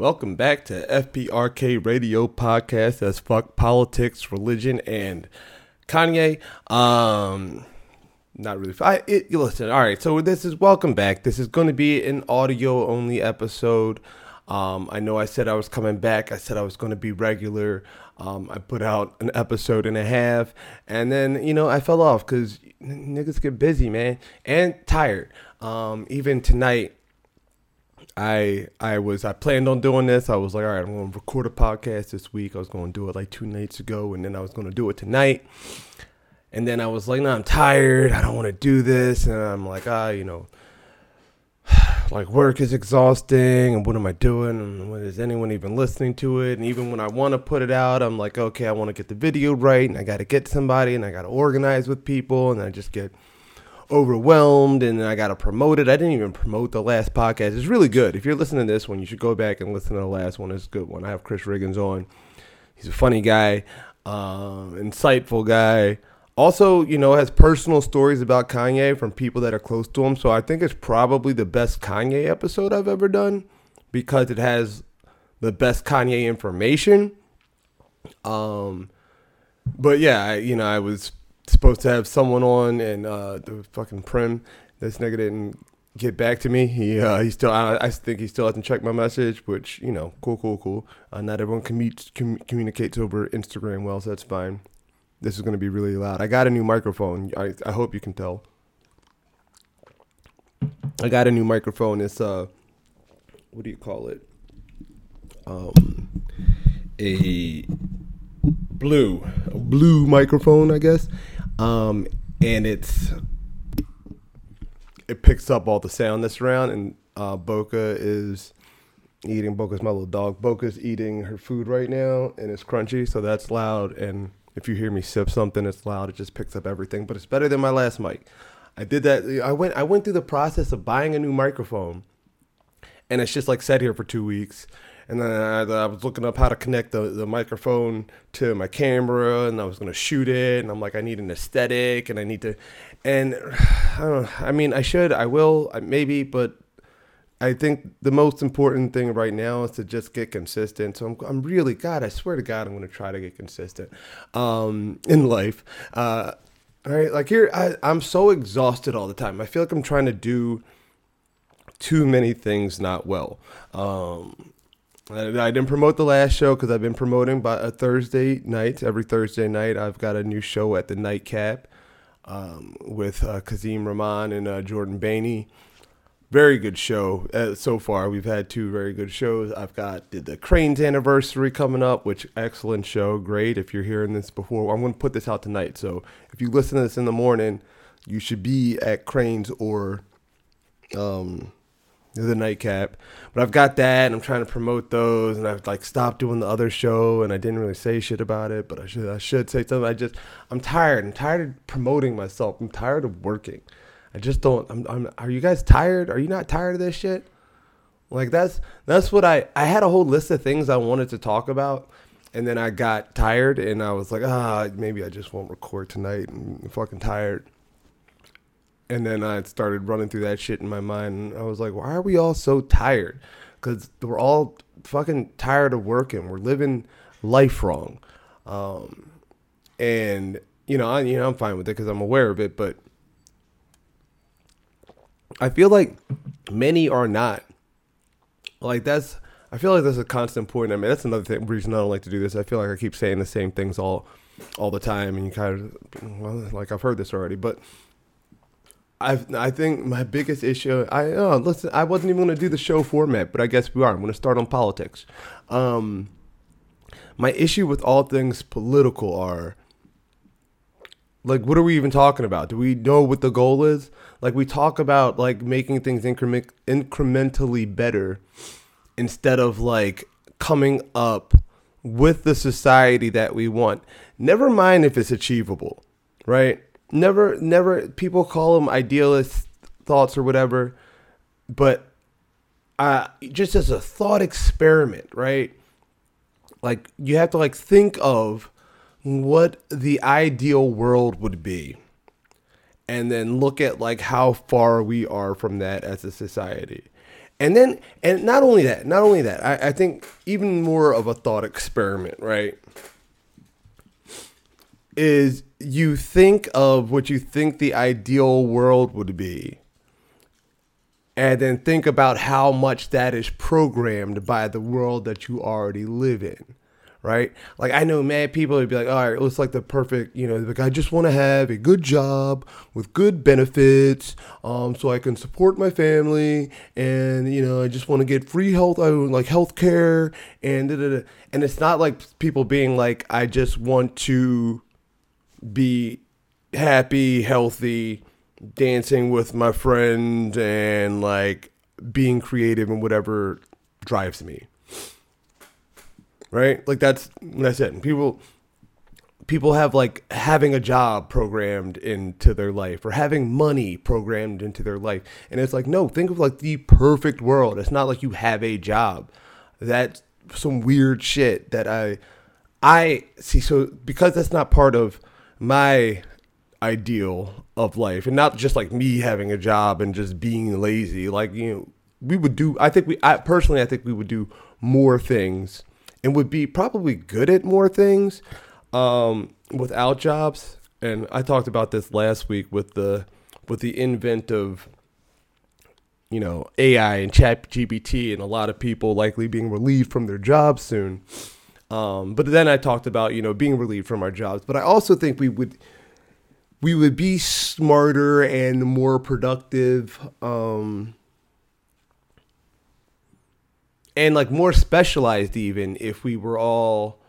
Welcome back to FPRK Radio Podcast. That's fuck politics, religion, and Kanye. Um, not really. I it, listen. All right. So this is welcome back. This is going to be an audio only episode. Um, I know I said I was coming back. I said I was going to be regular. Um, I put out an episode and a half, and then you know I fell off because niggas get busy, man, and tired. Um, even tonight, I I was I planned on doing this. I was like, all right, I'm going to record a podcast this week. I was going to do it like two nights ago, and then I was going to do it tonight. And then I was like, no, I'm tired. I don't want to do this. And I'm like, ah, you know, like work is exhausting. And what am I doing? And is anyone even listening to it? And even when I want to put it out, I'm like, okay, I want to get the video right, and I got to get somebody, and I got to organize with people, and I just get overwhelmed and I got to promote it. I didn't even promote the last podcast. It's really good. If you're listening to this one, you should go back and listen to the last one. It's a good one. I have Chris Riggins on. He's a funny guy, um, insightful guy. Also, you know, has personal stories about Kanye from people that are close to him. So I think it's probably the best Kanye episode I've ever done because it has the best Kanye information. Um, but yeah, I, you know, I was supposed to have someone on, and uh, the fucking prim, this nigga didn't get back to me. He uh, he still I, I think he still hasn't checked my message, which you know, cool, cool, cool. Uh, not everyone commu- com- communicates over Instagram well, so that's fine. This is gonna be really loud. I got a new microphone. I I hope you can tell. I got a new microphone. It's uh, what do you call it? Um, a blue, a blue microphone, I guess um, and it's it picks up all the sound that's around. And uh, Boca is eating. Boca's my little dog. Boca's eating her food right now, and it's crunchy, so that's loud. And if you hear me sip something, it's loud. It just picks up everything. But it's better than my last mic. I did that. I went. I went through the process of buying a new microphone, and it's just like sat here for two weeks and then I, I, was looking up how to connect the, the microphone to my camera and I was going to shoot it and I'm like I need an aesthetic and I need to and I don't know, I mean I should I will maybe but I think the most important thing right now is to just get consistent. So I'm, I'm really God, I swear to God, I'm going to try to get consistent um, in life. Uh, all right, like here, I, I'm so exhausted all the time. I feel like I'm trying to do too many things not well. Um, I didn't promote the last show because I've been promoting by a Thursday night. Every Thursday night, I've got a new show at the Nightcap um, with uh, Kazim Rahman and uh, Jordan Bainey. Very good show uh, so far. We've had two very good shows. I've got the, the Cranes anniversary coming up, which excellent show, great. If you're hearing this before, I'm going to put this out tonight. So if you listen to this in the morning, you should be at Cranes or um, the nightcap. But I've got that and I'm trying to promote those and I've like stopped doing the other show and I didn't really say shit about it, but I should I should say something. I just I'm tired. I'm tired of promoting myself. I'm tired of working. I just don't I'm, I'm are you guys tired? Are you not tired of this shit? Like that's that's what I I had a whole list of things I wanted to talk about and then I got tired and I was like, ah, maybe I just won't record tonight. I'm fucking tired. And then I started running through that shit in my mind. And I was like, why are we all so tired? Because we're all fucking tired of working. We're living life wrong. Um, and, you know, I, you know, I'm fine with it because I'm aware of it. But I feel like many are not. Like, that's, I feel like that's a constant point. I mean, that's another thing, reason I don't like to do this. I feel like I keep saying the same things all, all the time, and you kind of, well, like I've heard this already, but I I think my biggest issue I oh listen I wasn't even going to do the show format but I guess we are I'm going to start on politics. Um, my issue with all things political are like what are we even talking about? Do we know what the goal is? Like we talk about like making things increment incrementally better instead of like coming up with the society that we want. Never mind if it's achievable, right? Never never people call them idealist thoughts or whatever but uh just as a thought experiment right like you have to like think of what the ideal world would be and then look at like how far we are from that as a society And then, and not only that, not only that, I, I think even more of a thought experiment, right? Is you think of what you think the ideal world would be, and then think about how much that is programmed by the world that you already live in right? Like I know mad people would be like, all right, it looks like the perfect, you know, like I just want to have a good job with good benefits, um, so I can support my family, and you know, I just want to get free health, I like health care, and da, da, da. and it's not like people being like, I just want to be happy, healthy, dancing with my friends, and like being creative and whatever drives me right? Like that's that's it. People people have like having a job programmed into their life or having money programmed into their life. And it's like, no, think of like the perfect world. It's not like you have a job. That's some weird shit that I I see so because that's not part of my ideal of life and not just like me having a job and just being lazy like you know we would do i think we i personally i think we would do more things and would be probably good at more things um, without jobs. And I talked about this last week with the with the invent of you know AI and Chat GPT, and a lot of people likely being relieved from their jobs soon. Um, but then I talked about you know being relieved from our jobs. But I also think we would we would be smarter and more productive. Um, and like more specialized even if we were all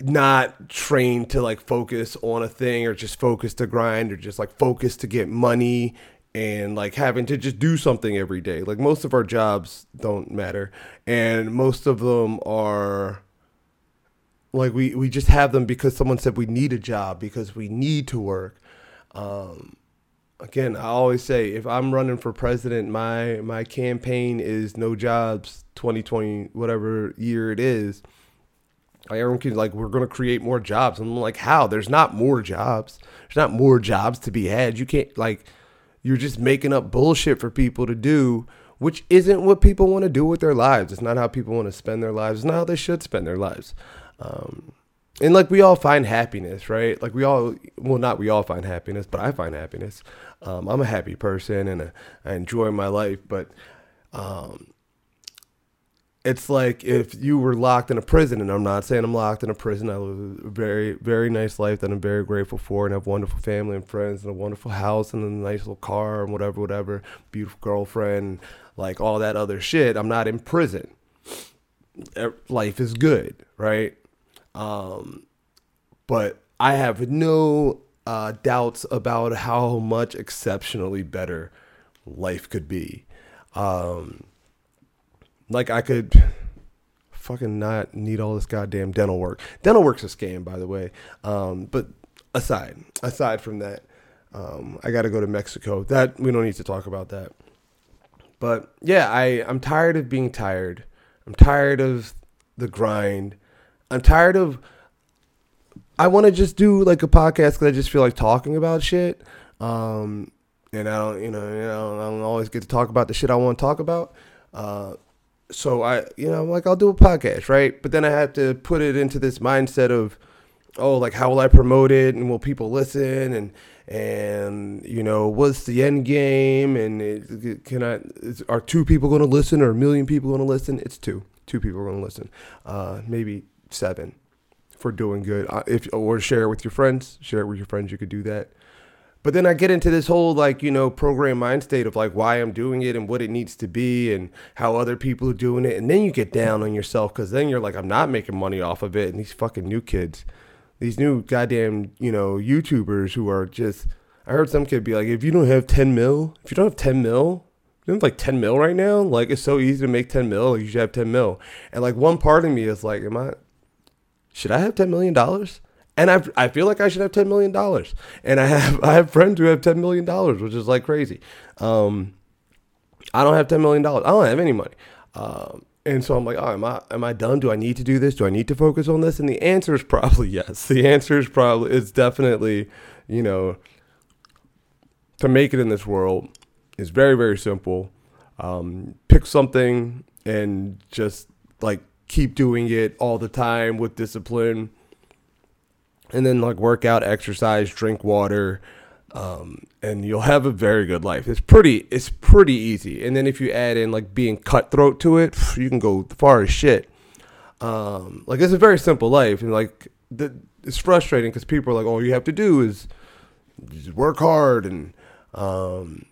not trained to like focus on a thing or just focus to grind or just like focus to get money and like having to just do something every day. Like most of our jobs don't matter and most of them are like we we just have them because someone said we need a job because we need to work. Um again, I always say if I'm running for president, my my campaign is no jobs 2020 whatever year it is. Like everyone can like we're gonna create more jobs. I'm like, how? There's not more jobs. There's not more jobs to be had. You can't like you're just making up bullshit for people to do, which isn't what people want to do with their lives. It's not how people want to spend their lives. It's not how they should spend their lives. Um, and like we all find happiness, right? Like we all, well, not we all find happiness, but I find happiness. Um, I'm a happy person and a, I enjoy my life, but um, it's like if you were locked in a prison, and I'm not saying I'm locked in a prison. I live a very, very nice life that I'm very grateful for, and have wonderful family and friends, and a wonderful house, and a nice little car, and whatever, whatever, beautiful girlfriend, like all that other shit. I'm not in prison. Life is good, right? Um, but I have no uh, doubts about how much exceptionally better life could be. Um, like I could fucking not need all this goddamn dental work. Dental work's a scam, by the way. Um, but aside, aside from that, um, I got to go to Mexico. That we don't need to talk about that. But yeah, I I'm tired of being tired. I'm tired of the grind. I'm tired of. I want to just do like a podcast because I just feel like talking about shit. Um, and I don't, you know, you know, I don't always get to talk about the shit I want to talk about. Uh, so I, you know, like I'll do a podcast, right? But then I have to put it into this mindset of, oh, like how will I promote it, and will people listen, and and you know, what's the end game, and it, can I, is, are two people going to listen, or a million people going to listen? It's two. Two people are going to listen. Uh, maybe seven for doing good. Uh, if or share it with your friends, share it with your friends. You could do that. But then I get into this whole like you know program mind state of like why I'm doing it and what it needs to be and how other people are doing it, and then you get down on yourself because then you're like I'm not making money off of it, and these fucking new kids, these new goddamn you know YouTubers who are just. I heard some kid be like, if you don't have 10 mil, if you don't have 10 mil, you have like 10 mil right now. Like it's so easy to make 10 mil. Like you should have 10 mil. And like one part of me is like, am I, should I have $10 million? And I, I feel like I should have $10 million. And I have, I have friends who have $10 million, which is like crazy. Um, I don't have $10 million. I don't have any money. Um, and so I'm like, oh, am I, am I done? Do I need to do this? Do I need to focus on this? And the answer is probably yes. The answer is probably, it's definitely, you know, to make it in this world, is very very simple. Um, pick something and just like keep doing it all the time with discipline, and then like work out, exercise, drink water. Um, and you'll have a very good life. It's pretty, it's pretty easy. And then if you add in like being cutthroat to it, you can go far as shit. Um, like it's a very simple life, and like the, it's frustrating because people are like, all you have to do is work hard and um,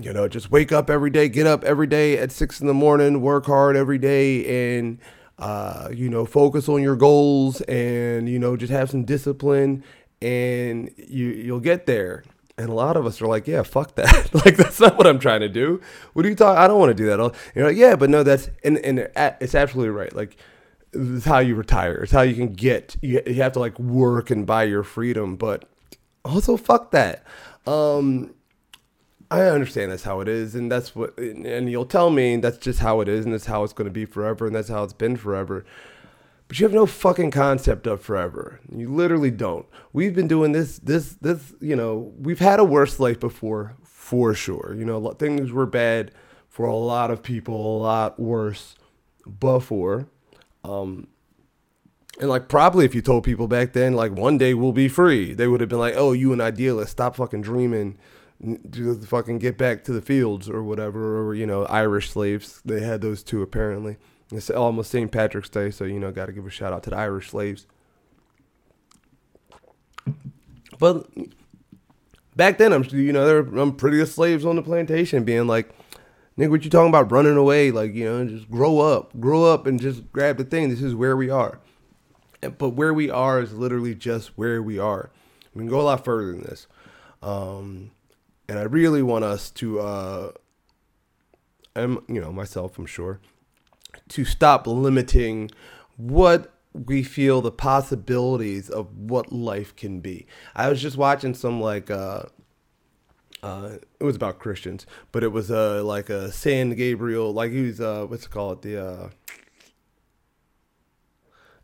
you know just wake up every day, get up every day at six in the morning, work hard every day, and uh, you know focus on your goals, and you know just have some discipline, and you you'll get there. And a lot of us are like, yeah, fuck that. like, that's not what I'm trying to do. What are you talking? I don't want to do that. You're like, yeah, but no, that's, and, and it's absolutely right. Like, it's how you retire. It's how you can get. You, you have to like work and buy your freedom, but also fuck that. Um, I understand that's how it is, and that's what. And you'll tell me that's just how it is, and that's how it's going to be forever, and that's how it's been forever. But you have no fucking concept of forever. You literally don't. We've been doing this, this, this. You know, we've had a worse life before, for sure. You know, things were bad for a lot of people, a lot worse before um, and like probably if you told people back then, like one day we'll be free, they would have been like, "Oh, you an idealist? Stop fucking dreaming, just fucking get back to the fields or whatever." Or you know, Irish slaves, they had those too apparently. It's almost St. Patrick's Day, so you know, got to give a shout out to the Irish slaves. But back then, I'm you know, there I'm pretty slaves on the plantation, being like, Nigga, what you talking about running away? Like, you know, just grow up. Grow up and just grab the thing. This is where we are. But where we are is literally just where we are. We can go a lot further than this. Um, and I really want us to, uh, and, you know, myself, I'm sure, to stop limiting what we feel the possibilities of what life can be. I was just watching some like uh uh, it was about Christians, but it was uh like a San Gabriel, like he was uh what's it called the uh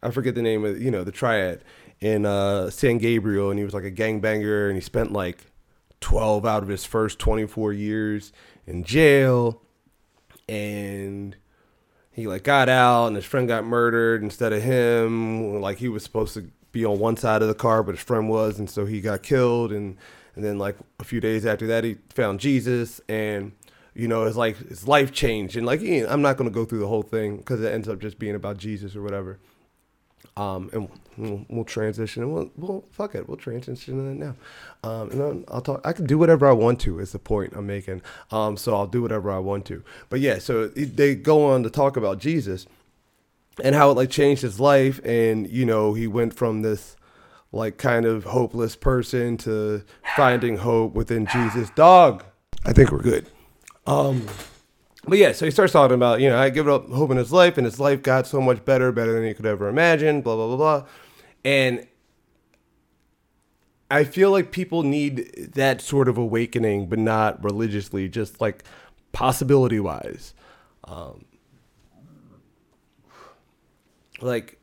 I forget the name of you know the triad in uh San Gabriel, and he was like a gangbanger, and he spent like twelve out of his first twenty four years in jail, and he like got out, and his friend got murdered instead of him. Like he was supposed to be on one side of the car, but his friend was, and so he got killed, and and then like a few days after that, he found Jesus, and you know, it's like his life changed. And like, I'm not gonna go through the whole thing because it ends up just being about Jesus or whatever. Um, and we'll, we'll transition. And we'll, we'll fuck it. We'll transition in now. Um, and I'll, I'll, talk. I can do whatever I want to. Is the point I'm making. Um, so I'll do whatever I want to. But yeah, so they go on to talk about Jesus and how it like changed his life, and you know, he went from this like kind of hopeless person to finding hope within Jesus. Dog, I think we're good. Um, but yeah, so he starts talking about, you know, I give up hope in his life, and his life got so much better, better than he could ever imagine, blah, blah, blah, blah. And I feel like people need that sort of awakening, but not religiously, just like possibility wise. Um, like,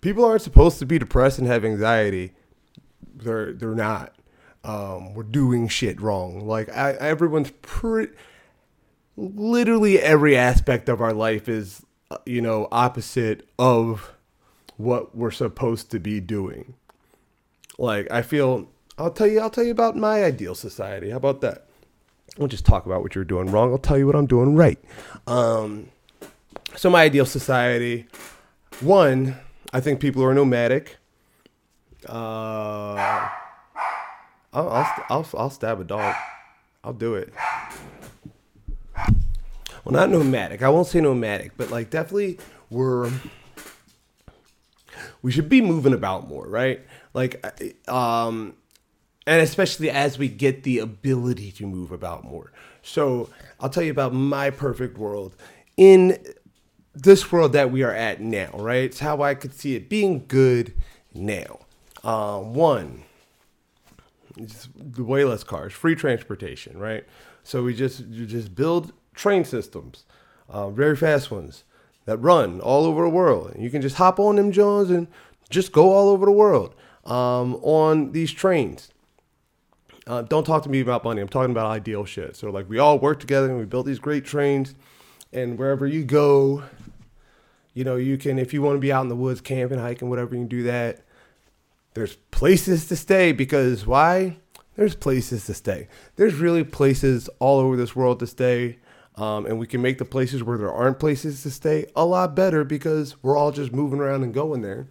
people aren't supposed to be depressed and have anxiety. They're they're not. Um, we're doing shit wrong. Like I, everyone's pretty. Literally every aspect of our life is, uh, you know, opposite of what we're supposed to be doing. Like I feel. I'll tell you. I'll tell you about my ideal society. How about that? Won't just talk about what you're doing wrong. I'll tell you what I'm doing right. Um, so my ideal society, one, I think people are nomadic. Uh, I'll, I'll, I'll, I'll stab a dog. I'll do it. Well, not nomadic. I won't say nomadic, but like definitely we're we should be moving about more, right? Like, um, and especially as we get the ability to move about more. So I'll tell you about my perfect world. In this world that we are at now, right? It's how I could see it being good now. Uh, one, way less cars, free transportation, right? So we just just build train systems, uh, very fast ones that run all over the world. You can just hop on them Jones and just go all over the world um, on these trains. Uh, don't talk to me about money. I'm talking about ideal shit. So like we all work together and we built these great trains, and wherever you go, you know you can if you want to be out in the woods camping, hiking, whatever you can do that. There's places to stay because why? There's places to stay. There's really places all over this world to stay. Um, and we can make the places where there aren't places to stay a lot better because we're all just moving around and going there.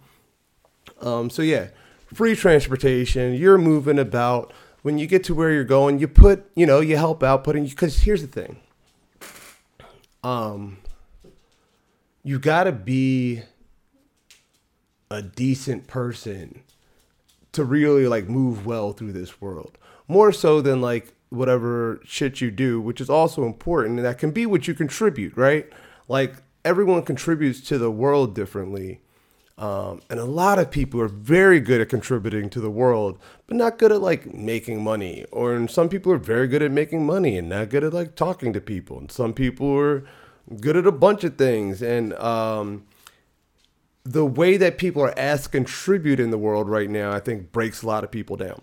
Um, so yeah, free transportation. You're moving about. When you get to where you're going, you put, you know, you help out putting. Because here's the thing. Um, you gotta be a decent person to really like move well through this world. More so than like whatever shit you do, which is also important. And that can be what you contribute, right? Like everyone contributes to the world differently. Um, and a lot of people are very good at contributing to the world, but not good at like making money. Or some people are very good at making money and not good at like talking to people. And some people are good at a bunch of things. And um, the way that people are asked to contribute in the world right now, I think breaks a lot of people down.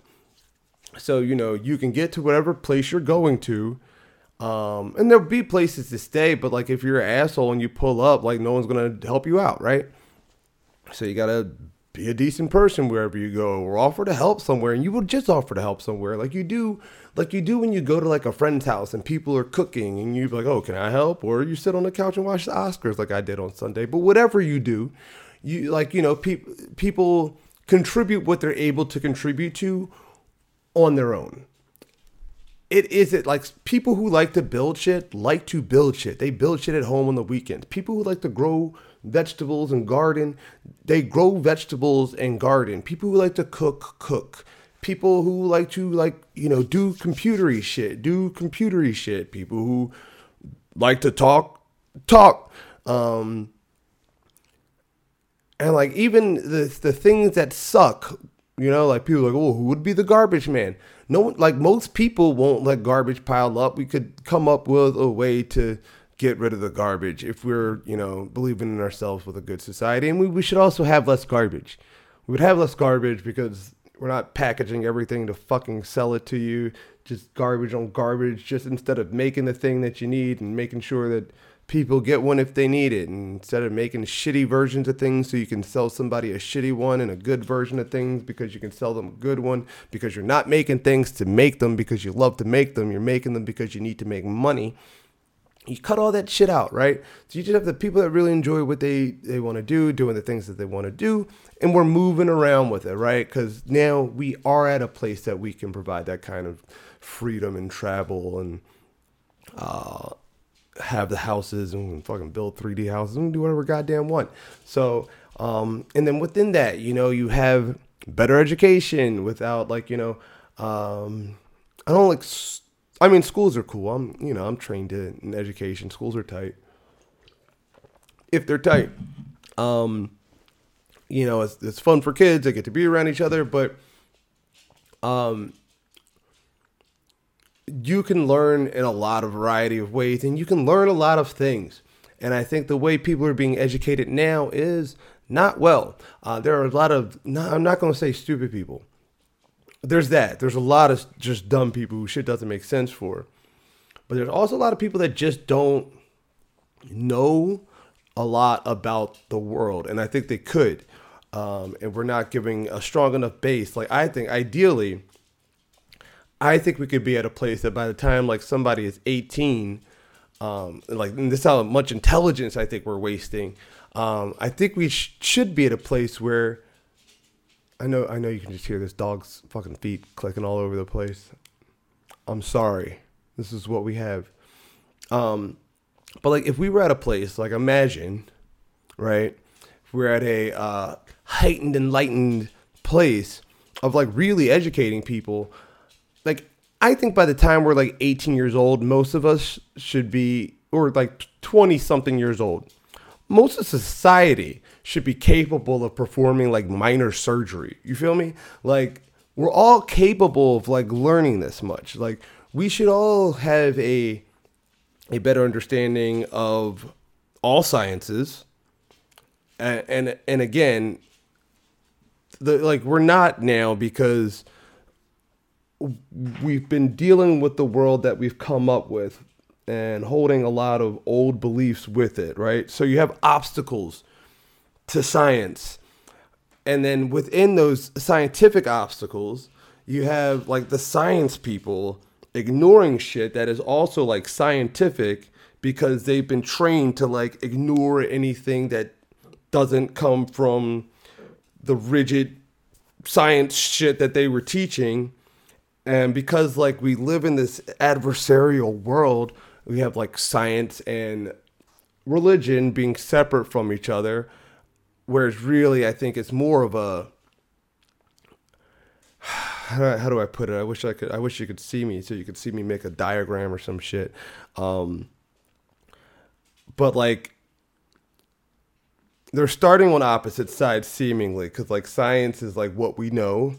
So, you know, you can get to whatever place you're going to. Um, and there'll be places to stay, but like if you're an asshole and you pull up, like no one's gonna help you out, right? So you gotta be a decent person wherever you go, or offer to help somewhere, and you will just offer to help somewhere, like you do, like you do when you go to like a friend's house and people are cooking, and you're like, "Oh, can I help?" Or you sit on the couch and watch the Oscars, like I did on Sunday. But whatever you do, you like you know, people people contribute what they're able to contribute to on their own. It is it like people who like to build shit like to build shit. They build shit at home on the weekends. People who like to grow vegetables and garden, they grow vegetables and garden. People who like to cook, cook. People who like to like, you know, do computery shit, do computery shit. People who like to talk, talk. Um and like even the the things that suck, you know, like people like, oh, who would be the garbage man? No, like most people won't let garbage pile up. We could come up with a way to get rid of the garbage if we're, you know, believing in ourselves with a good society. And we, we should also have less garbage. We would have less garbage because we're not packaging everything to fucking sell it to you. Just garbage on garbage, just instead of making the thing that you need and making sure that people get one if they need it. Instead of making shitty versions of things so you can sell somebody a shitty one and a good version of things because you can sell them a good one because you're not making things to make them because you love to make them. You're making them because you need to make money you cut all that shit out, right? So you just have the people that really enjoy what they they want to do, doing the things that they want to do, and we're moving around with it, right? Because now we are at a place that we can provide that kind of freedom and travel and uh, have the houses and fucking build 3D houses and do whatever goddamn want. So, um, and then within that, you know, you have better education without like you know, um, I don't like. I mean, schools are cool. I'm, you know, I'm trained in education. Schools are tight. If they're tight, um, you know, it's, it's fun for kids. They get to be around each other, but, um, you can learn in a lot of variety of ways, and you can learn a lot of things. And I think the way people are being educated now is not well. Uh, there are a lot of, no, I'm not going to say stupid people there's that. There's a lot of just dumb people who shit doesn't make sense for. But there's also a lot of people that just don't know a lot about the world. And I think they could. Um, and we're not giving a strong enough base. Like, I think ideally, I think we could be at a place that by the time like somebody is 18, um, like this is how much intelligence I think we're wasting. Um, I think we sh- should be at a place where I know I know you can just hear this dog's fucking feet clicking all over the place. I'm sorry. This is what we have. Um but like if we were at a place like imagine, right? If we're at a uh heightened enlightened place of like really educating people, like I think by the time we're like 18 years old, most of us should be or like 20 something years old. Most of society should be capable of performing like minor surgery. You feel me? Like we're all capable of like learning this much. Like we should all have a a better understanding of all sciences. And and, and again, the like we're not now because we've been dealing with the world that we've come up with and holding a lot of old beliefs with it, right? So you have obstacles to science. And then within those scientific obstacles, you have like the science people ignoring shit that is also like scientific because they've been trained to like ignore anything that doesn't come from the rigid science shit that they were teaching and because like we live in this adversarial world we have like science and religion being separate from each other whereas really i think it's more of a how do, I, put it? I wish I could. I wish you could see me so you could see me make a diagram or some shit. Um, but like, they're starting on opposite sides seemingly because like science is like what we know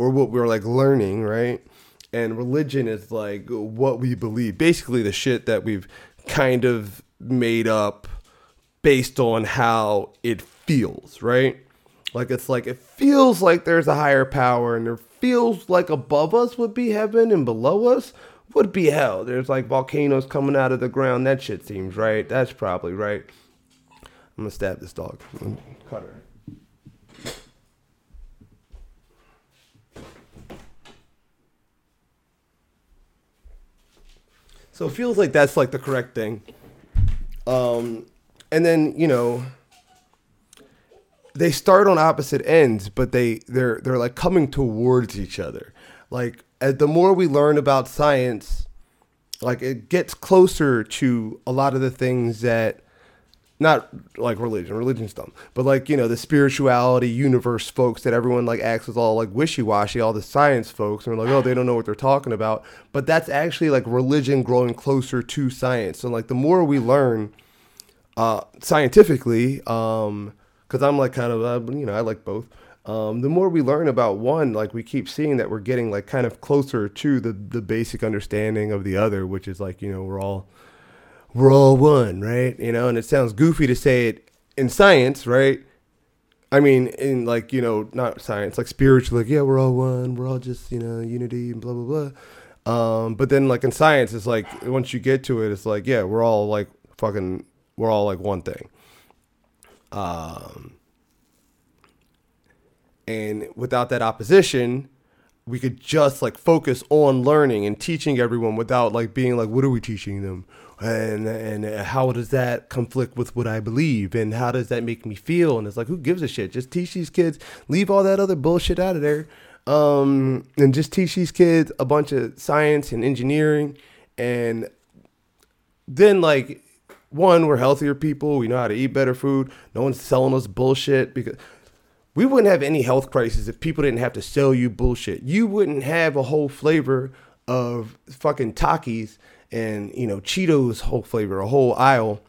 or what we're like learning, right? And religion is like what we believe. Basically, the shit that we've kind of made up based on how it feels, right? Like it's like it feels like there's a higher power and there feels like above us would be heaven and below us would be hell. There's like volcanoes coming out of the ground. That shit seems right. That's probably right. I'm gonna stab this dog. Cut her. So it feels like that's like the correct thing. Um, and then you know they start on opposite ends, but they they're they're like coming towards each other. Like as the more we learn about science, like it gets closer to a lot of the things that not like religion, religion's dumb, but like you know the spirituality, universe folks that everyone like acts as all like wishy washy, all the science folks, and we're like, oh, they don't know what they're talking about. But that's actually like religion growing closer to science. And like the more we learn uh, scientifically, um, because I'm like kind of uh, you know I like both. Um, the more we learn about one, like we keep seeing that we're getting like kind of closer to the the basic understanding of the other, which is like you know we're all we're all one, right? You know, and it sounds goofy to say it in science, right? I mean, in like you know, not science, like spiritual, like yeah, we're all one, we're all just you know unity and blah blah blah. Um, but then like in science, it's like once you get to it, it's like yeah, we're all like fucking, we're all like one thing. Um, and without that opposition, we could just like focus on learning and teaching everyone without like being like, what are we teaching them? And and how does that conflict with what I believe? And how does that make me feel? And it's like, who gives a shit? Just teach these kids, leave all that other bullshit out of there. Um, and just teach these kids a bunch of science and engineering and then like one, we're healthier people. We know how to eat better food. No one's selling us bullshit because we wouldn't have any health crisis if people didn't have to sell you bullshit. You wouldn't have a whole flavor of fucking Takis and you know Cheetos whole flavor, a whole aisle,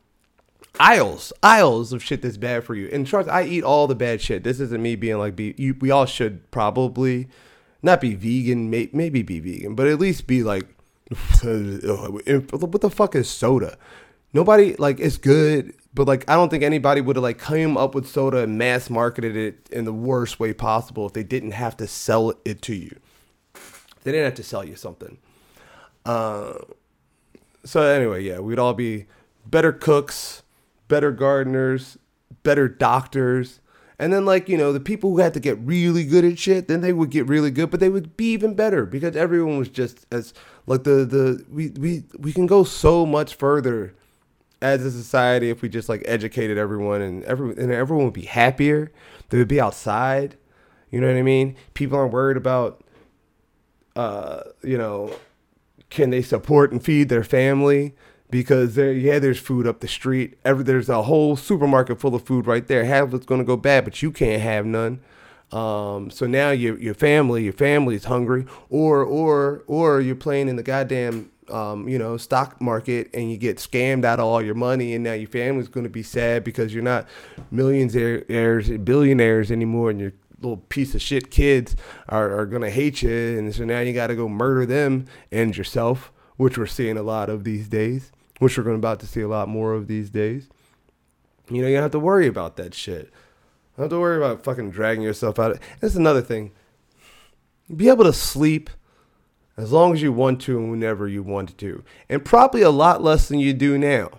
aisles, aisles of shit that's bad for you. And trust, I eat all the bad shit. This isn't me being like, be you, we all should probably not be vegan, may, maybe be vegan, but at least be like, what the fuck is soda? nobody like it's good, but like I don't think anybody would have like come up with soda and mass marketed it in the worst way possible if they didn't have to sell it to you. They didn't have to sell you something. Uh, so anyway, yeah, we'd all be better cooks, better gardeners, better doctors. And then like, you know, the people who had to get really good at shit, then they would get really good, but they would be even better because everyone was just as like the the we we we can go so much further as a society if we just like educated everyone and every and everyone would be happier. They would be outside. You know what I mean? People aren't worried about uh, you know, can they support and feed their family? Because there, yeah, there's food up the street. Every there's a whole supermarket full of food right there. Half of it's gonna go bad, but you can't have none. Um, so now your your family, your family's hungry, or or or you're playing in the goddamn um, you know, stock market and you get scammed out of all your money, and now your family's going to be sad because you're not millionaires, billionaires anymore, and your little piece of shit kids are, are to hate you, and so now you got to go murder them and yourself, which we're seeing a lot of these days, which we're going about to see a lot more of these days. You know, you don't have to worry about that shit. You don't have to worry about fucking dragging yourself out. That's another thing. Be able to sleep as long as you want to and whenever you want to, and probably a lot less than you do now.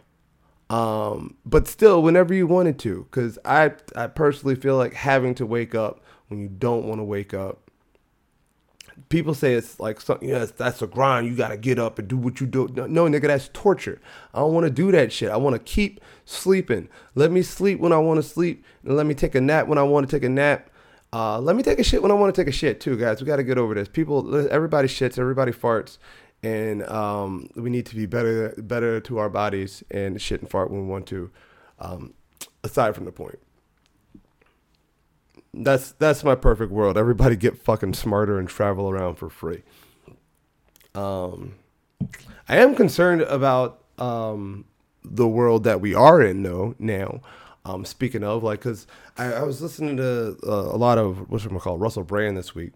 Um, but still, whenever you wanted to, because I I personally feel like having to wake up when you don't want to wake up. People say it's like something. Yes, that's a grind. You gotta get up and do what you do. No, nigga, that's torture. I don't want to do that shit. I want to keep sleeping. Let me sleep when I want to sleep, and let me take a nap when I want to take a nap. Uh, let me take a shit when I want to take a shit too, guys. We got to get over this. People, everybody shits, everybody farts, and um, we need to be better, better to our bodies and shit and fart when we want to. Um, aside from the point, that's that's my perfect world. Everybody get fucking smarter and travel around for free. Um, I am concerned about um the world that we are in though now. Um, speaking of, like, cause I, I was listening to uh, a lot of what's it called Russell Brand this week,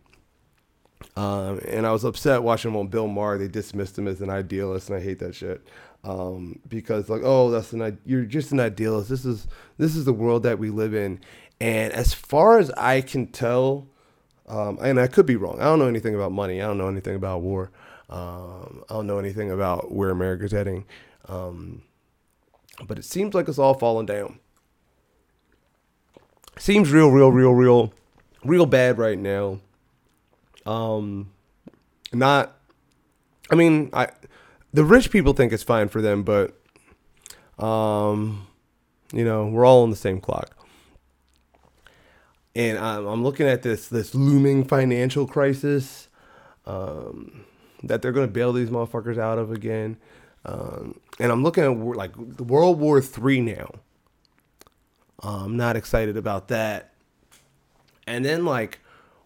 um, and I was upset watching on Bill Maher. They dismissed him as an idealist, and I hate that shit. Um, because like, oh, that's an you're just an idealist. This is this is the world that we live in, and as far as I can tell, um, and I could be wrong. I don't know anything about money. I don't know anything about war. Um, I don't know anything about where America's heading. Um, but it seems like it's all falling down seems real, real, real, real, real bad right now. Um, not. I mean, I the rich people think it's fine for them, but um, you know, we're all on the same clock. And I'm, I'm looking at this this looming financial crisis um, that they're to bail these motherfuckers out of again. Um, and I'm looking at like World War Three now. I'm not excited about that. And then like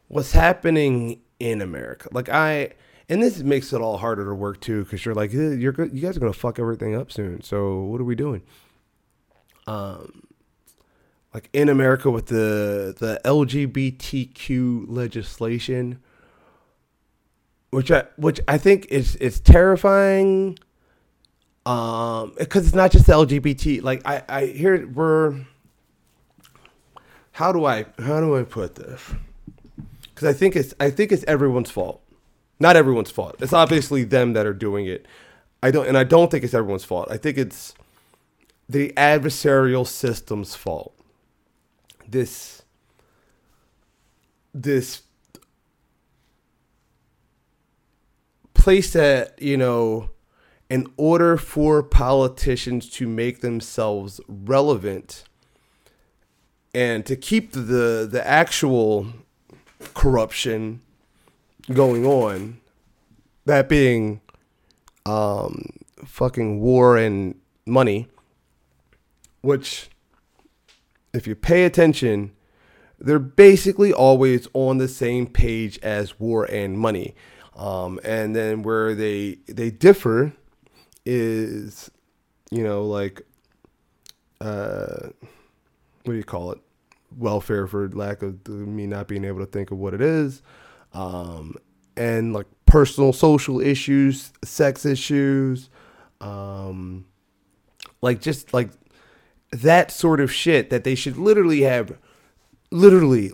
what's happening in America. Like I and this makes it all harder to work too cuz you're like you're you guys are to fuck everything up soon. So what are we doing? Um like in America with the the LGBTQ legislation which I which I think is is terrifying um because it's not just the LGBT like I I hear we're how do I how do I put this? Because I think it's I think it's everyone's fault. Not everyone's fault. It's obviously them that are doing it. I don't and I don't think it's everyone's fault. I think it's the adversarial system's fault. This this place that, you know, in order for politicians to make themselves relevant and to keep the the actual corruption going on, that being um, fucking war and money, which, if you pay attention, they're basically always on the same page as war and money. Um, and then where they they differ is, you know, like, uh, what do you call it? Welfare for lack of me not being able to think of what it is. Um, and like personal social issues, sex issues, um, like just like that sort of shit that they should literally have literally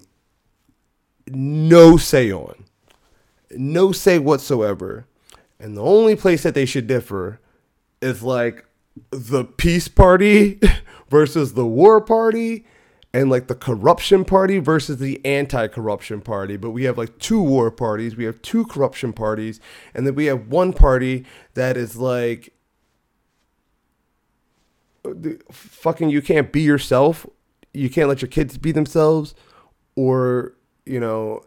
no say on. No say whatsoever. And the only place that they should differ is like the peace party versus the war party and like the corruption party versus the anti-corruption party but we have like two war parties we have two corruption parties and then we have one party that is like fucking you can't be yourself you can't let your kids be themselves or you know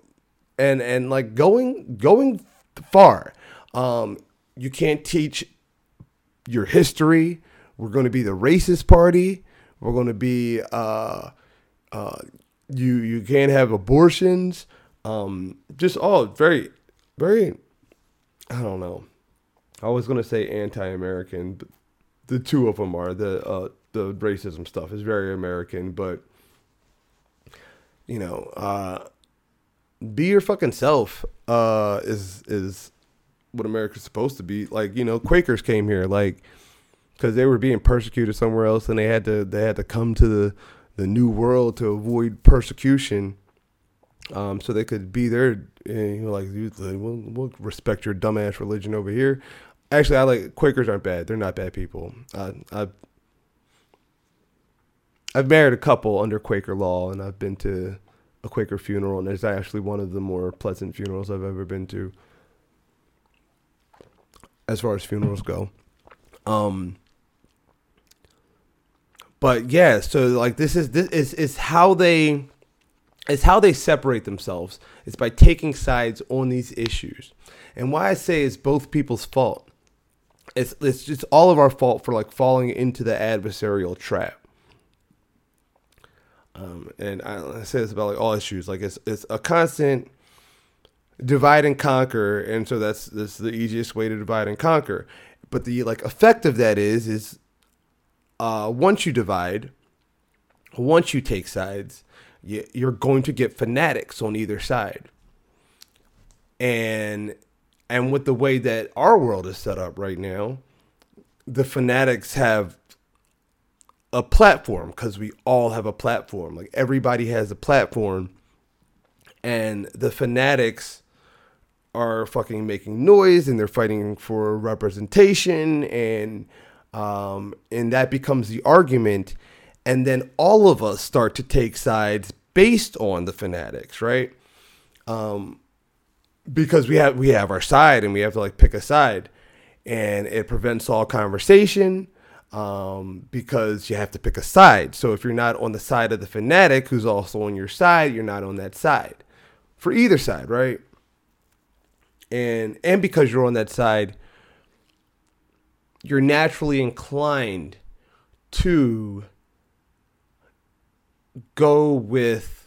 and and like going going far um you can't teach your history. We're going to be the racist party. We're going to be uh, uh, you. You can't have abortions. Um, just all very, very. I don't know. I was going to say anti-American, but the two of them are the uh, the racism stuff is very American, but you know, uh, be your fucking self uh, is is what America's supposed to be. Like you know, Quakers came here like because they were being persecuted somewhere else, and they had to they had to come to the the new world to avoid persecution. um, so they could be there. And, you know, like we'll, we'll respect your dumbass religion over here. Actually, I like Quakers aren't bad. They're not bad people. Uh, I've I've married a couple under Quaker law, and I've been to a Quaker funeral, and it's actually one of the more pleasant funerals I've ever been to, as far as funerals go. Um, but yeah, so like this is this is is how they it's how they separate themselves. It's by taking sides on these issues. And why I say it's both people's fault. It's it's just all of our fault for like falling into the adversarial trap. Um, and I, I say this about like all issues. Like it's it's a constant divide and conquer, and so that's that's the easiest way to divide and conquer. But the like effect of that is is uh, once you divide, once you take sides, you're going to get fanatics on either side. And and with the way that our world is set up right now, the fanatics have a platform because we all have a platform. Like everybody has a platform, and the fanatics are fucking making noise and they're fighting for representation. And um, and that becomes the argument. And then all of us start to take sides based on the fanatics right? Um, because we have we have our side and we have to like pick a side. And it prevents all conversation um, because you have to pick a side. So if you're not on the side of the fanatic who's also on your side you're not on that side. For either side right? And and because you're on that side you're naturally inclined to go with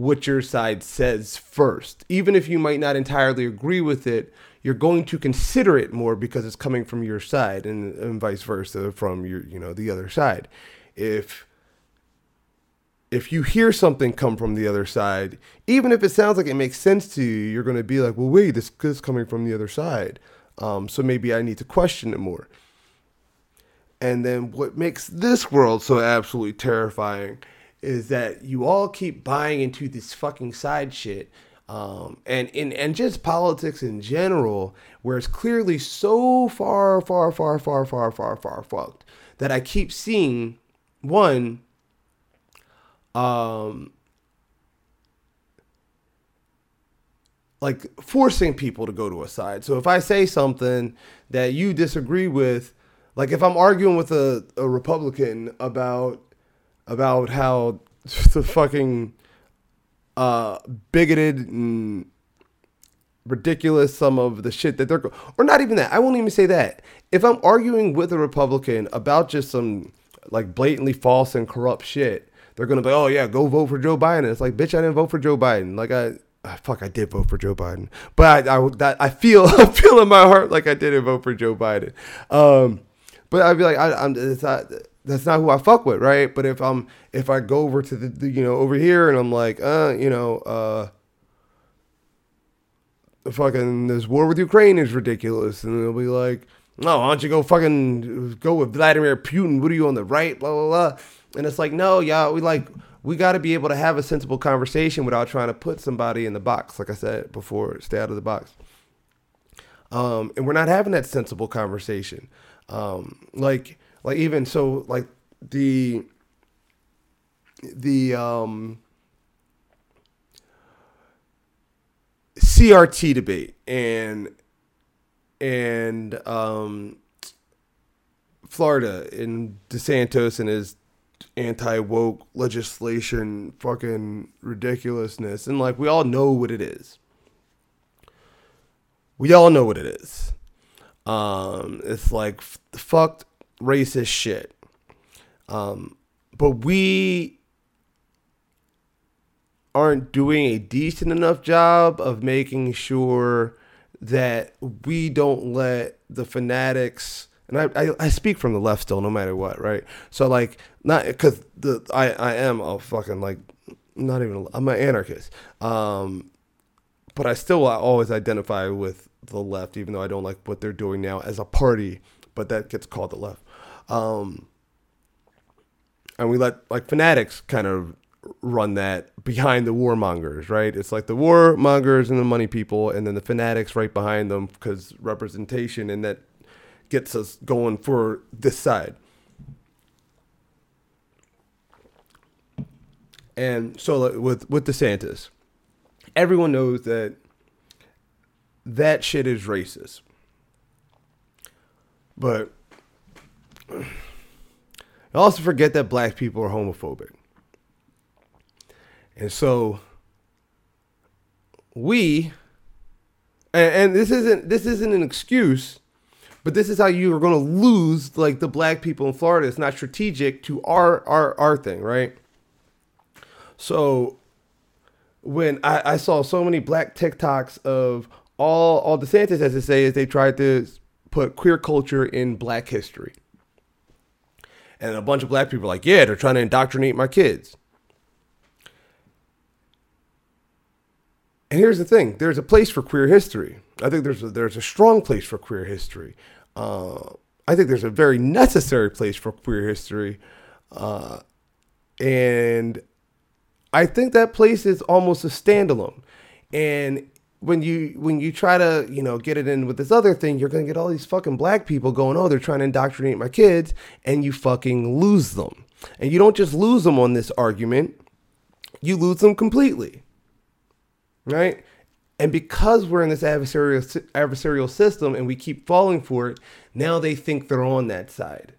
what your side says first. Even if you might not entirely agree with it, you're going to consider it more because it's coming from your side and, and vice versa from your, you know, the other side. If if you hear something come from the other side, even if it sounds like it makes sense to you, you're going to be like, well, wait, this is coming from the other side. Um, so maybe I need to question it more. And then what makes this world so absolutely terrifying is that you all keep buying into this fucking side shit. Um, and, and and just politics in general, where it's clearly so far, far, far, far, far, far, far fucked that I keep seeing one um like forcing people to go to a side. So if I say something that you disagree with, like if I'm arguing with a, a Republican about about how the fucking uh bigoted and ridiculous some of the shit that they're or not even that. I won't even say that. If I'm arguing with a Republican about just some like blatantly false and corrupt shit, they're gonna be, oh yeah, go vote for Joe Biden. It's like, bitch, I didn't vote for Joe Biden. Like I, ah, fuck, I did vote for Joe Biden, but I, I that I feel, I feel in my heart like I didn't vote for Joe Biden. Um, but I'd be like, I, am it's not, that's not who I fuck with, right? But if I'm, if I go over to the, the you know, over here and I'm like, uh, you know, uh, fucking this war with Ukraine is ridiculous, and they'll be like, no, why don't you go fucking go with Vladimir Putin? What are you on the right? Blah blah blah. And it's like, no, y'all, we like we got to be able to have a sensible conversation without trying to put somebody in the box. Like I said before, stay out of the box. Um, and we're not having that sensible conversation. Um, like, like even so, like the the um, CRT debate and and um, Florida and DeSantis and his anti woke legislation fucking ridiculousness. And like, we all know what it is. We all know what it is. Um, it's like f- fucked racist shit. Um, but we aren't doing a decent enough job of making sure that we don't let the fanatics and I, I, I speak from the left still, no matter what, right? So like, not because the I I am a fucking like, not even I'm an anarchist, um, but I still I always identify with the left, even though I don't like what they're doing now as a party, but that gets called the left. Um, and we let like fanatics kind of run that behind the warmongers, right? It's like the warmongers and the money people, and then the fanatics right behind them because representation, and that gets us going for this side. And so with with DeSantis, everyone knows that that shit is racist. But I also forget that black people are homophobic. And so we and, and this isn't this isn't an excuse, but this is how you are going to lose like the black people in Florida. It's not strategic to our our our thing, right? So when I, I saw so many black TikToks of all all DeSantis has to say is they tried to put queer culture in black history. And a bunch of black people are like, yeah, they're trying to indoctrinate my kids. And here's the thing: there's a place for queer history. I think there's a, there's a strong place for queer history. Uh, I think there's a very necessary place for queer history, uh, and I think that place is almost a standalone. And when you when you try to you know get it in with this other thing, you're gonna get all these fucking black people going, oh, they're trying to indoctrinate my kids, and you fucking lose them. And you don't just lose them on this argument, you lose them completely right? And because we're in this adversarial adversarial system and we keep falling for it, now they think they're on that side,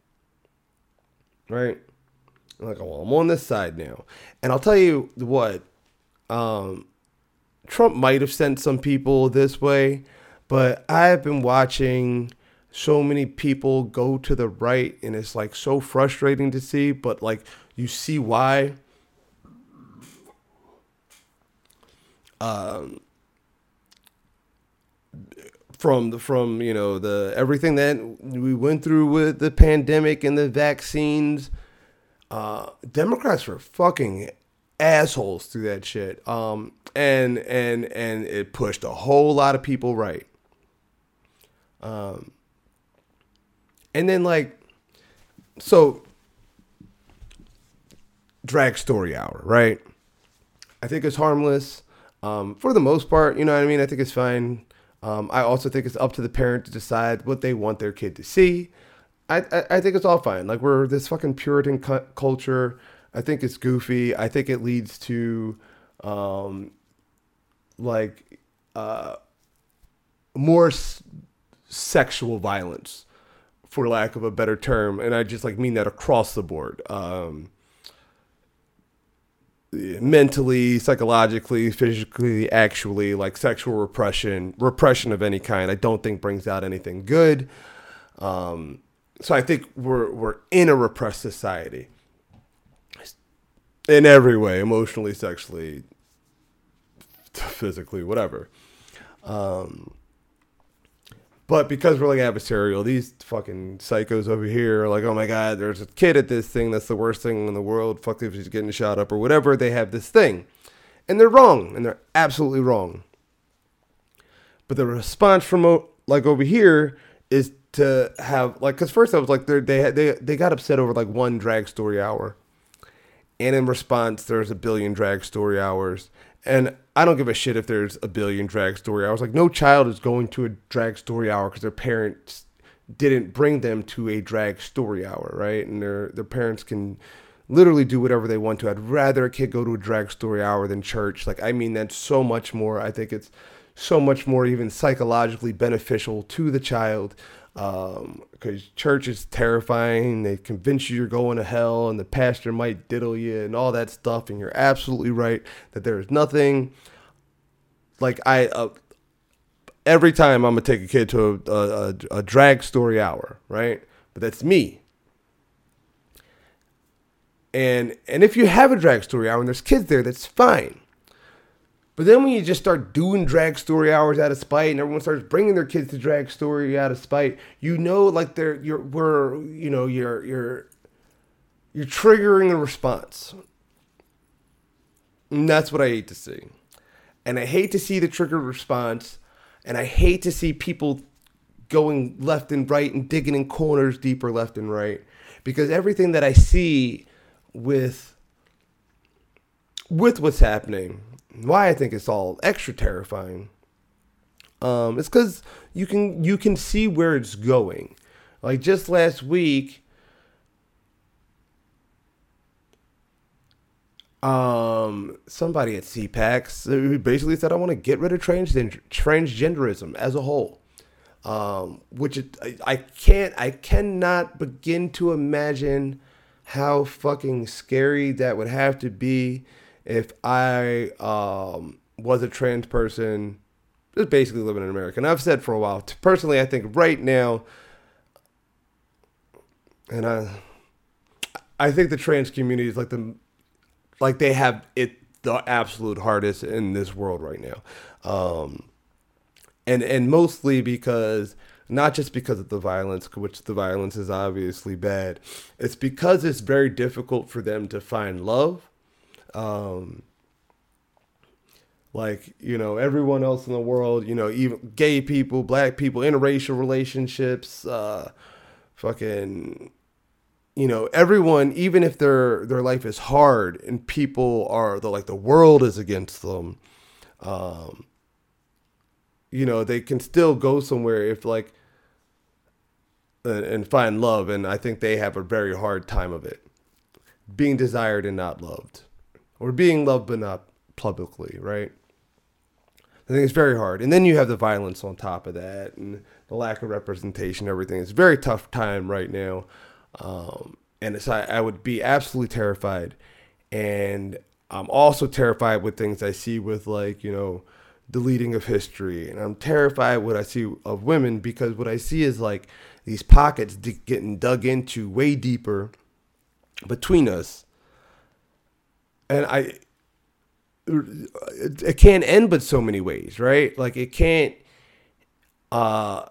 right? Like, well, I'm on this side now, and I'll tell you what, um, Trump might have sent some people this way, but I've been watching so many people go to the right, and it's like so frustrating to see. But like, you see why um, from the from you know the everything that we went through with the pandemic and the vaccines, uh, Democrats were fucking assholes through that shit. Um, and and and it pushed a whole lot of people right. Um, and then like, so drag story hour, right? I think it's harmless. Um, for the most part, you know what I mean? I think it's fine. Um, I also think it's up to the parent to decide what they want their kid to see. I, I, I think it's all fine. Like, we're this fucking Puritan cu- culture. I think it's goofy. I think it leads to, um, like, uh, more s- sexual violence, for lack of a better term. And I just, like, mean that across the board. Um, mentally, psychologically, physically, actually, like sexual repression, repression of any kind, I don't think brings out anything good. Um, so I think we're we're in a repressed society in every way, emotionally, sexually, physically, whatever. Um, but because we're like adversarial, these fucking psychos over here are like, oh my god, there's a kid at this thing that's the worst thing in the world. Fuck if he's getting shot up or whatever. They have this thing. And they're wrong. And they're absolutely wrong. But the response from like over here is to have like, because first I was like, they they they got upset over like one drag story hour, and in response, there's a billion drag story hours, and I don't give a shit if there's a billion drag story hours. Like no child is going to a drag story hour because their parents didn't bring them to a drag story hour, right? And their their parents can literally do whatever they want to. I'd rather a kid go to a drag story hour than church. Like I mean that's so much more. I think it's so much more even psychologically beneficial to the child because um, church is terrifying. They convince you you're going to hell, and the pastor might diddle you and all that stuff. And you're absolutely right that there is nothing like I. Uh, every time I'm gonna take a kid to a, a, a drag story hour, right? But that's me. And and if you have a drag story hour and there's kids there, that's fine. But then when you just start doing drag story hours out of spite, and everyone starts bringing their kids to drag story out of spite, you know, like they're you're we're you know you're you're you're triggering a response, and that's what I hate to see. And I hate to see the triggered response, and I hate to see people going left and right and digging in corners deeper left and right, because everything that I see with with what's happening, why I think it's all extra terrifying. Um, it's because you can you can see where it's going. Like just last week, um, somebody at CPAC basically said, "I want to get rid of transgender transgenderism as a whole." Um, which it, I, I can't, I cannot begin to imagine how fucking scary that would have to be if I um, was a trans person, just basically living in America. And I've said for a while, personally, I think right now, and I, I think the trans community is like the, like they have it the absolute hardest in this world right now, um, and and mostly because not just because of the violence, which the violence is obviously bad. It's because it's very difficult for them to find love. Um, like, you know, everyone else in the world, you know, even gay people, black people, interracial relationships, uh, fucking, you know, everyone, even if their their life is hard and people are the like the world is against them, um, you know, they can still go somewhere if like and, and find love. And I think they have a very hard time of it. Being desired and not loved, or being loved but not publicly, right? I think it's very hard. And then you have the violence on top of that and the lack of representation, everything. It's a very tough time right now. Um, and it's, I, I would be absolutely terrified. And I'm also terrified with things I see with, like, you know, deleting of history. And I'm terrified what I see of women because what I see is like these pockets getting dug into way deeper between us. And I, it can't end but so many ways, right? Like it can't, uh,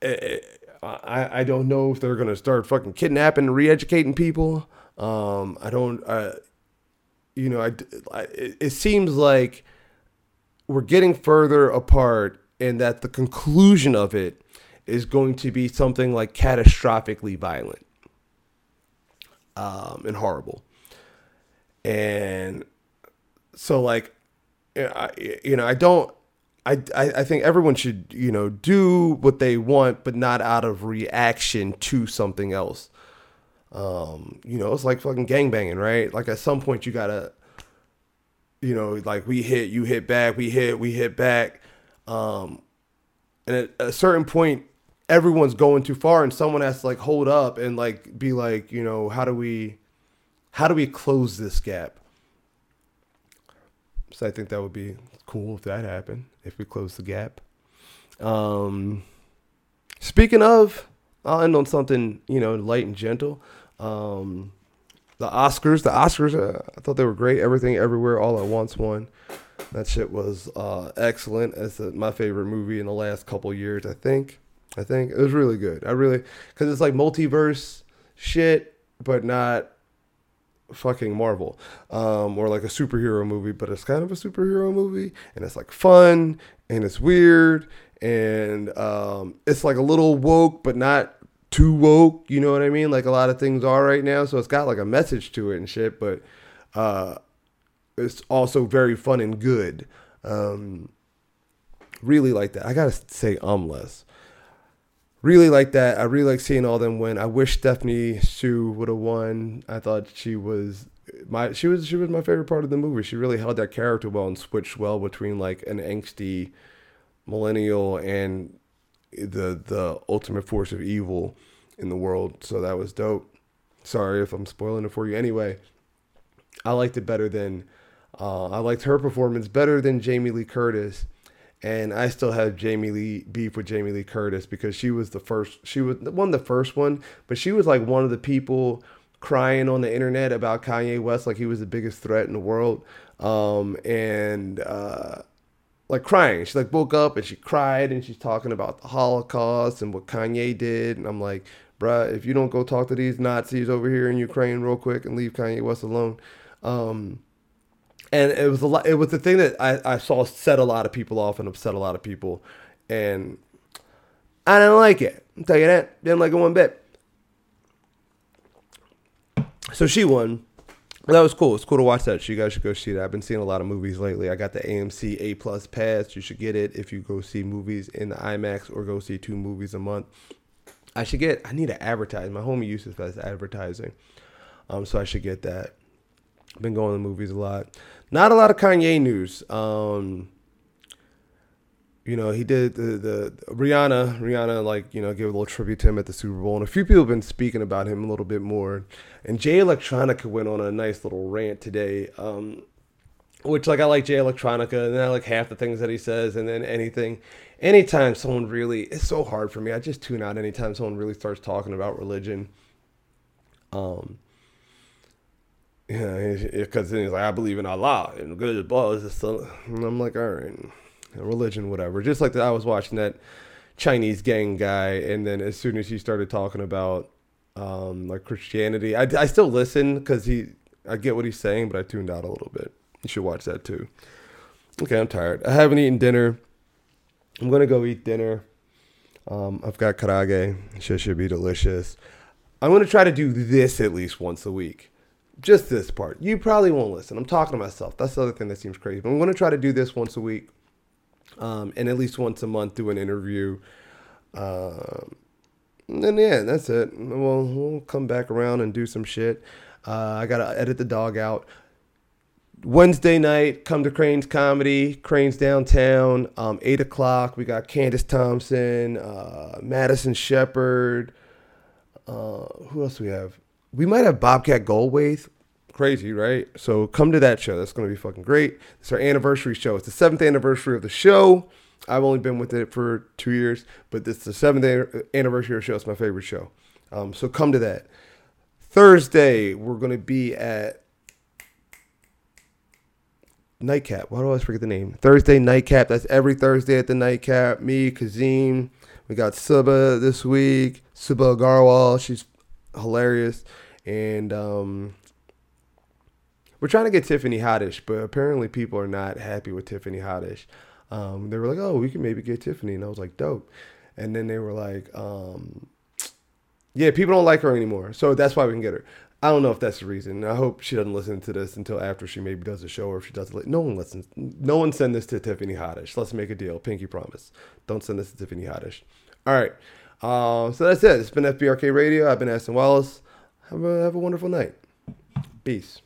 it, I, I don't know if they're going to start fucking kidnapping and re-educating people. Um, I don't, uh, you know, I, I, it seems like we're getting further apart and that the conclusion of it is going to be something like catastrophically violent um, and horrible. And so, like, I, you know, I don't. I, I think everyone should, you know, do what they want, but not out of reaction to something else. Um, you know, it's like fucking gang banging, right? Like at some point you gotta, you know, like we hit, you hit back, we hit, we hit back. Um, and at a certain point, everyone's going too far and someone has to like hold up and like be like you know how do we how do we close this gap? So i think that would be cool if that happened if we close the gap. Um speaking of i'll end on something you know light and gentle. Um the oscars the oscars uh, i thought they were great. Everything everywhere all at once one that shit was uh excellent. It's my favorite movie in the last couple years i think. I think it was really good. I really because it's like multiverse shit, but not fucking Marvel um, or like a superhero movie, but it's kind of a superhero movie, and it's like fun and it's weird and um, it's like a little woke, but not too woke. You know what I mean? Like a lot of things are right now, so it's got like a message to it and shit, but uh, it's also very fun and good. Um, really like that. I gotta say, um, less really like that. I really like seeing all them win. I wish Stephanie Hsu would have won. I thought she was my she was she was my favorite part of the movie. She really held that character well and switched well between like an angsty millennial and the the ultimate force of evil in the world. So that was dope. Sorry if I'm spoiling it for you. Anyway, I liked it better than uh, I liked her performance better than Jamie Lee Curtis and I still have Jamie Lee beef with Jamie Lee Curtis because she was the first. She was one the first one, but she was like one of the people crying on the internet about Kanye West, like he was the biggest threat in the world, um, and uh, like crying. She like woke up and she cried and she's talking about the Holocaust and what Kanye did, and I'm like, bruh, if you don't go talk to these Nazis over here in Ukraine real quick and leave Kanye West alone. Um, and it was a lot. It was the thing that I, I saw set a lot of people off and upset a lot of people, and I didn't like it. I'm telling you that. Didn't like it one bit. So she won. that was cool. It's cool to watch that. So you guys should go see that. I've been seeing a lot of movies lately. I got the AMC A Plus pass. You should get it if you go see movies in the IMAX or go see two movies a month. I should get. I need to advertise. My homie uses best advertising, um, so I should get that. Been going to movies a lot. Not a lot of Kanye news. Um, you know, he did the, the Rihanna, Rihanna, like, you know, gave a little tribute to him at the Super Bowl. And a few people have been speaking about him a little bit more. And Jay Electronica went on a nice little rant today, um, which, like, I like Jay Electronica, and I like half the things that he says, and then anything. Anytime someone really, it's so hard for me. I just tune out anytime someone really starts talking about religion. Um, yeah, because then he's like, I believe in Allah and good blah. And I'm like, all right religion, whatever. Just like that, I was watching that Chinese gang guy, and then as soon as he started talking about um, like Christianity, I, I still listen because he, I get what he's saying, but I tuned out a little bit. You should watch that too. Okay, I'm tired. I haven't eaten dinner. I'm gonna go eat dinner. Um, I've got karaage. It should be delicious. I'm gonna try to do this at least once a week. Just this part. You probably won't listen. I'm talking to myself. That's the other thing that seems crazy. But I'm gonna try to do this once a week um, and at least once a month do an interview. Um, and yeah, that's it. We'll we'll come back around and do some shit. Uh, I gotta edit the dog out. Wednesday night, come to Crane's Comedy, Crane's downtown, um, eight o'clock. We got Candace Thompson, uh, Madison Shepard. Uh, who else we have? We might have Bobcat Goldthwait crazy, right? So come to that show. That's going to be fucking great. It's our anniversary show. It's the seventh anniversary of the show. I've only been with it for two years, but it's the seventh anniversary of the show. It's my favorite show. Um, so come to that. Thursday, we're going to be at Nightcap. Why do I always forget the name? Thursday Nightcap. That's every Thursday at the Nightcap. Me, Kazim. We got Subhah this week. Subhah Agarwal. She's hilarious. And um, we're trying to get Tiffany Haddish, but apparently people are not happy with Tiffany Haddish. Um, they were like, "Oh, we can maybe get Tiffany," and I was like, "Dope." And then they were like, um, "Yeah, people don't like her anymore, so that's why we can get her." I don't know if that's the reason. I hope she doesn't listen to this until after she maybe does a show, or if she does it. No one listens. No one send this to Tiffany Haddish. Let's make a deal. Pinky promise. Don't send this to Tiffany Haddish. All right. Uh, so that's it. It's been FBRK Radio. I've been Aston Wallace. Have a have a wonderful night. Peace.